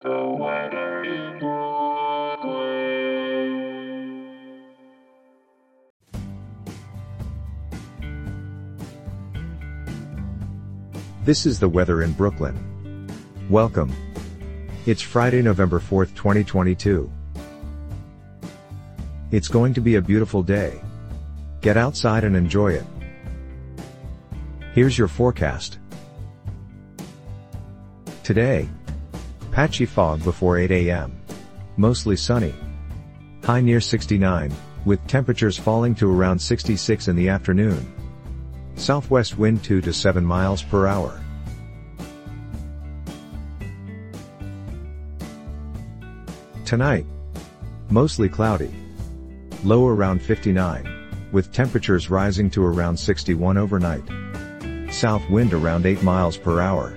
This is the weather in Brooklyn. Welcome. It's Friday, November 4th, 2022. It's going to be a beautiful day. Get outside and enjoy it. Here's your forecast. Today, patchy fog before 8 a.m. Mostly sunny. High near 69, with temperatures falling to around 66 in the afternoon. Southwest wind 2 to 7 miles per hour. Tonight, mostly cloudy. Low around 59, with temperatures rising to around 61 overnight. South wind around 8 miles per hour.